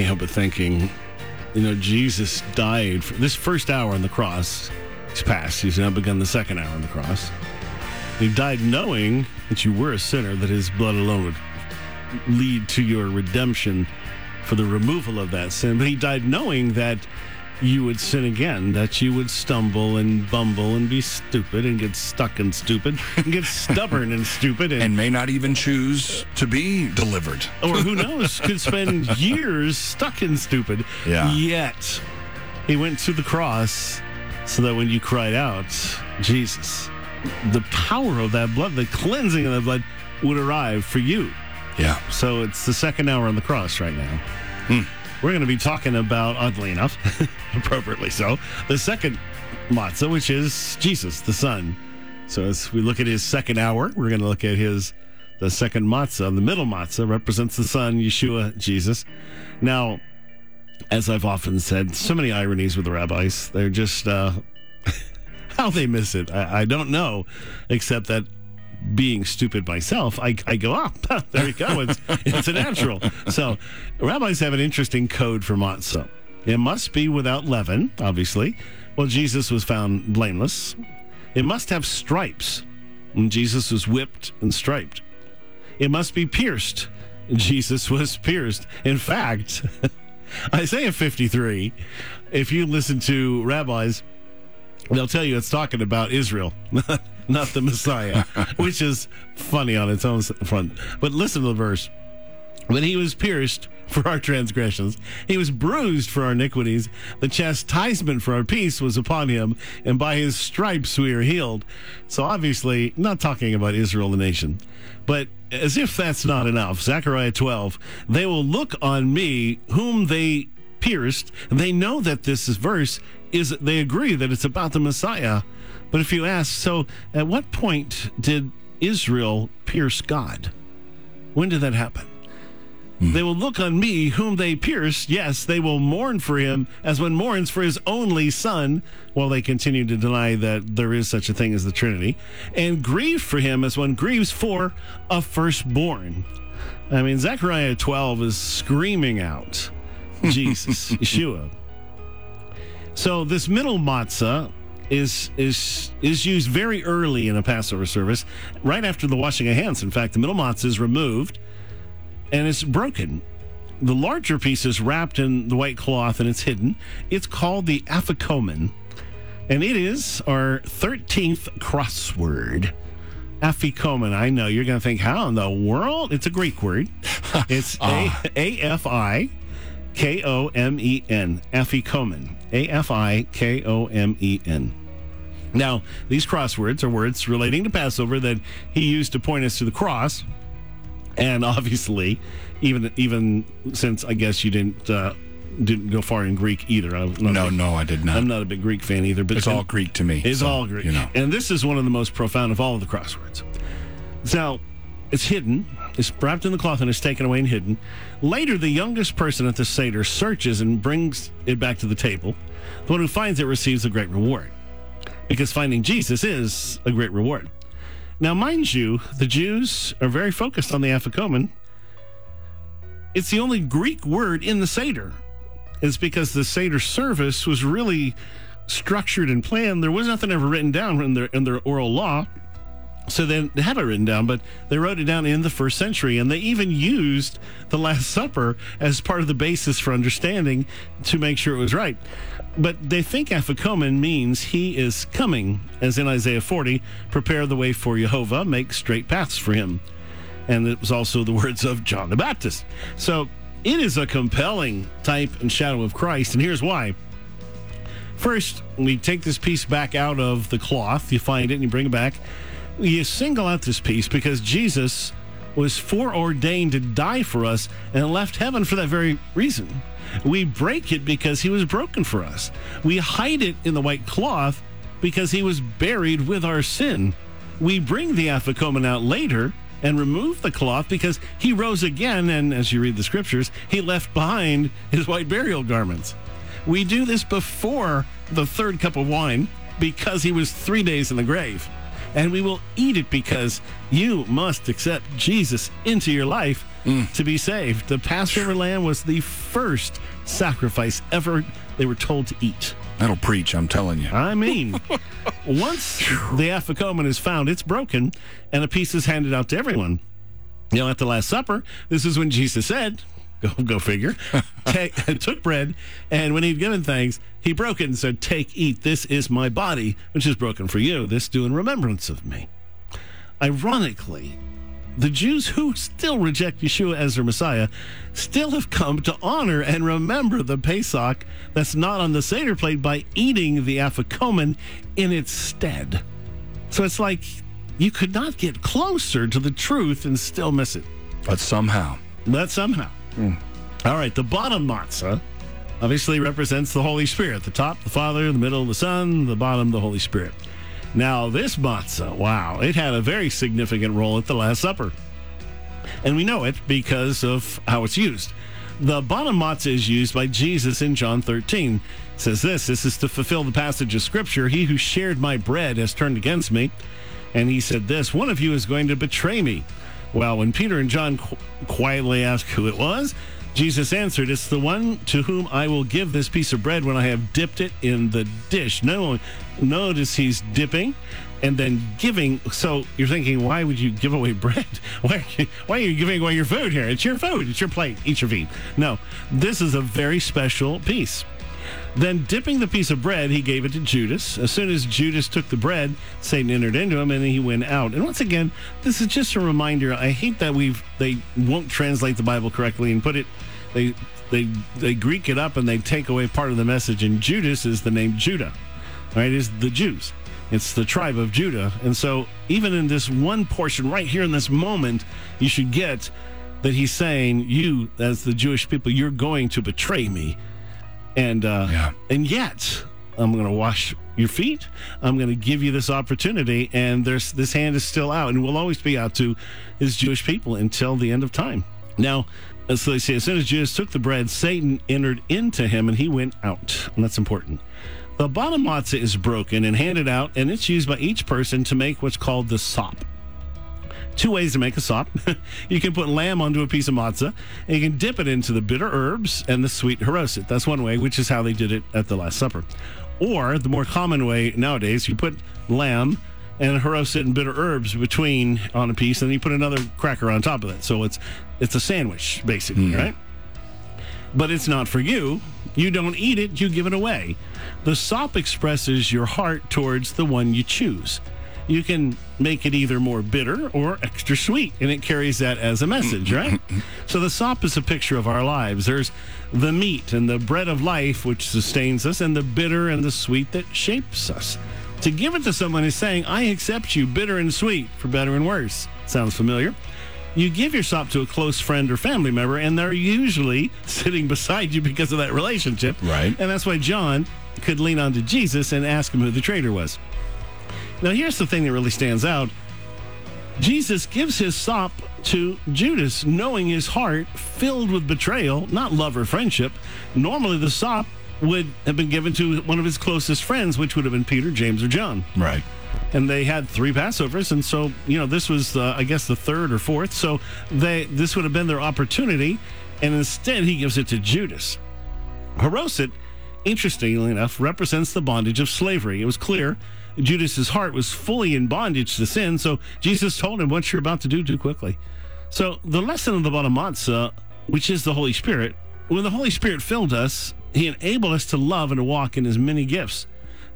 can't help but thinking, you know, Jesus died for this first hour on the cross. He's passed. He's now begun the second hour on the cross. He died knowing that you were a sinner, that his blood alone would lead to your redemption for the removal of that sin. But he died knowing that you would sin again, that you would stumble and bumble and be stupid and get stuck and stupid and get stubborn and stupid and, And may not even choose to be delivered. or who knows, could spend years stuck in stupid. Yeah. Yet he went to the cross so that when you cried out, Jesus, the power of that blood, the cleansing of that blood would arrive for you. Yeah. So it's the second hour on the cross right now. Hmm. We're going to be talking about, oddly enough, appropriately so, the second matzah, which is Jesus, the Son. So as we look at his second hour, we're going to look at his the second matzah. The middle matzah represents the Son, Yeshua, Jesus. Now, as I've often said, so many ironies with the rabbis. They're just uh, how they miss it. I, I don't know, except that being stupid myself, I, I go, oh, there you go. It's, it's a natural. So rabbis have an interesting code for matzah. It must be without leaven, obviously. Well, Jesus was found blameless. It must have stripes. And Jesus was whipped and striped. It must be pierced. Jesus was pierced. In fact, Isaiah 53, if you listen to rabbis, they'll tell you it's talking about Israel, not the Messiah, which is funny on its own front. But listen to the verse. When he was pierced for our transgressions, he was bruised for our iniquities. The chastisement for our peace was upon him, and by his stripes we are healed. So, obviously, not talking about Israel, the nation. But as if that's not enough, Zechariah 12, they will look on me, whom they pierced. They know that this is verse is, they agree that it's about the Messiah. But if you ask, so at what point did Israel pierce God? When did that happen? Hmm. They will look on me, whom they pierced. Yes, they will mourn for him as one mourns for his only son, while they continue to deny that there is such a thing as the Trinity, and grieve for him as one grieves for a firstborn. I mean, Zechariah 12 is screaming out Jesus, Yeshua. So this middle matzah is is is used very early in a Passover service, right after the washing of hands. In fact, the middle matzah is removed and it's broken. The larger piece is wrapped in the white cloth and it's hidden. It's called the afikomen, and it is our 13th crossword. Afikomen. I know you're going to think, how in the world? It's a Greek word. It's A A F I K O M E N. Afikomen. A F I K O M E N. Now, these crosswords are words relating to Passover that he used to point us to the cross. And obviously, even even since I guess you didn't uh, didn't go far in Greek either. I'm No, big- no, I did not. I'm not a big Greek fan either. But It's all Greek to me. It's so, all Greek. You know. And this is one of the most profound of all of the crosswords. So it's hidden, it's wrapped in the cloth, and it's taken away and hidden. Later, the youngest person at the Seder searches and brings it back to the table. The one who finds it receives a great reward. Because finding Jesus is a great reward. Now, mind you, the Jews are very focused on the Afikomen. It's the only Greek word in the Seder. It's because the Seder service was really structured and planned. There was nothing ever written down in their in their oral law. So they they had it written down, but they wrote it down in the first century, and they even used the Last Supper as part of the basis for understanding to make sure it was right. But they think Afikomen means he is coming, as in Isaiah 40, prepare the way for Jehovah, make straight paths for him. And it was also the words of John the Baptist. So it is a compelling type and shadow of Christ, and here's why. First, we take this piece back out of the cloth. You find it and you bring it back. You single out this piece because Jesus was foreordained to die for us and left heaven for that very reason. We break it because he was broken for us. We hide it in the white cloth because he was buried with our sin. We bring the afikomen out later and remove the cloth because he rose again, and as you read the scriptures, he left behind his white burial garments. We do this before the third cup of wine because he was three days in the grave. And we will eat it because you must accept Jesus into your life mm. to be saved. The Passover lamb was the first sacrifice ever they were told to eat. That'll preach, I'm telling you. I mean, once the afikomen is found, it's broken, and a piece is handed out to everyone. You know, at the Last Supper, this is when Jesus said, "Go, go figure." take, took bread, and when he'd given thanks, he broke it and said, "Take, eat. This is my body, which is broken for you. This do in remembrance of me." Ironically, the Jews who still reject Yeshua as their Messiah still have come to honor and remember the Pesach that's not on the Seder plate by eating the Afikomen in its stead. So it's like you could not get closer to the truth and still miss it. But somehow. But somehow. Hmm. All right, the bottom matzah obviously represents the Holy Spirit. The top, the Father, the middle, the Son, the bottom, the Holy Spirit. Now, this matzah, wow, it had a very significant role at the Last Supper. And we know it because of how it's used. The bottom matzah is used by Jesus in John 13. It says this this is to fulfill the passage of Scripture He who shared my bread has turned against me. And he said this One of you is going to betray me. Well, when Peter and John qu- quietly asked who it was, Jesus answered, It's the one to whom I will give this piece of bread when I have dipped it in the dish. No, notice he's dipping and then giving. So you're thinking, why would you give away bread? Why are you, why are you giving away your food here? It's your food, it's your plate, eat your feed. No, this is a very special piece. Then, dipping the piece of bread, he gave it to Judas. As soon as Judas took the bread, Satan entered into him, and he went out. And once again, this is just a reminder. I hate that we've they won't translate the Bible correctly and put it. They they they Greek it up and they take away part of the message. And Judas is the name Judah, right? Is the Jews. It's the tribe of Judah. And so, even in this one portion right here in this moment, you should get that he's saying, You, as the Jewish people, you're going to betray me. And uh, Yeah. and yet, I'm going to wash your feet. I'm going to give you this opportunity, and there's this hand is still out, and will always be out to his Jewish people until the end of time. Now, as they say, as soon as Jesus took the bread, Satan entered into him, and he went out, and that's important. The bottom matzah is broken and handed out, and it's used by each person to make what's called the sop two ways to make a sop. you can put lamb onto a piece of matzah, and you can dip it into the bitter herbs and the sweet haroset. That's one way, which is how they did it at the Last Supper. Or the more common way nowadays, you put lamb and haroset and bitter herbs between on a piece, and then you put another cracker on top of it. So it's it's a sandwich basically, mm. right? But it's not for you. You don't eat it, you give it away. The sop expresses your heart towards the one you choose you can make it either more bitter or extra sweet, and it carries that as a message, right? so the sop is a picture of our lives. There's the meat and the bread of life, which sustains us, and the bitter and the sweet that shapes us. To give it to someone is saying, I accept you, bitter and sweet, for better and worse. Sounds familiar? You give your sop to a close friend or family member, and they're usually sitting beside you because of that relationship. Right. And that's why John could lean on to Jesus and ask him who the traitor was. Now, here's the thing that really stands out Jesus gives his sop to Judas, knowing his heart filled with betrayal, not love or friendship. Normally, the sop would have been given to one of his closest friends, which would have been Peter, James, or John. Right. And they had three Passovers, and so you know this was, uh, I guess, the third or fourth. So they this would have been their opportunity, and instead he gives it to Judas. Haroset, interestingly enough, represents the bondage of slavery. It was clear Judas's heart was fully in bondage to sin, so Jesus told him what you're about to do too quickly. So the lesson of the bottom matzah, which is the Holy Spirit, when the Holy Spirit filled us, He enabled us to love and to walk in His many gifts.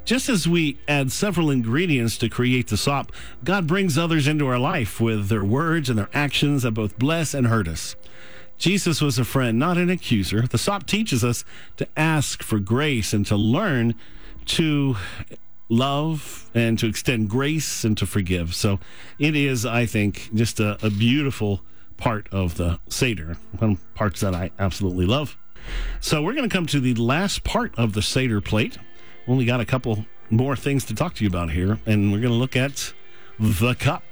Just as we add several ingredients to create the sop, God brings others into our life with their words and their actions that both bless and hurt us. Jesus was a friend, not an accuser. The sop teaches us to ask for grace and to learn to love and to extend grace and to forgive. So it is, I think, just a, a beautiful part of the Seder, one parts that I absolutely love. So we're going to come to the last part of the Seder plate. Only got a couple more things to talk to you about here, and we're going to look at the cup.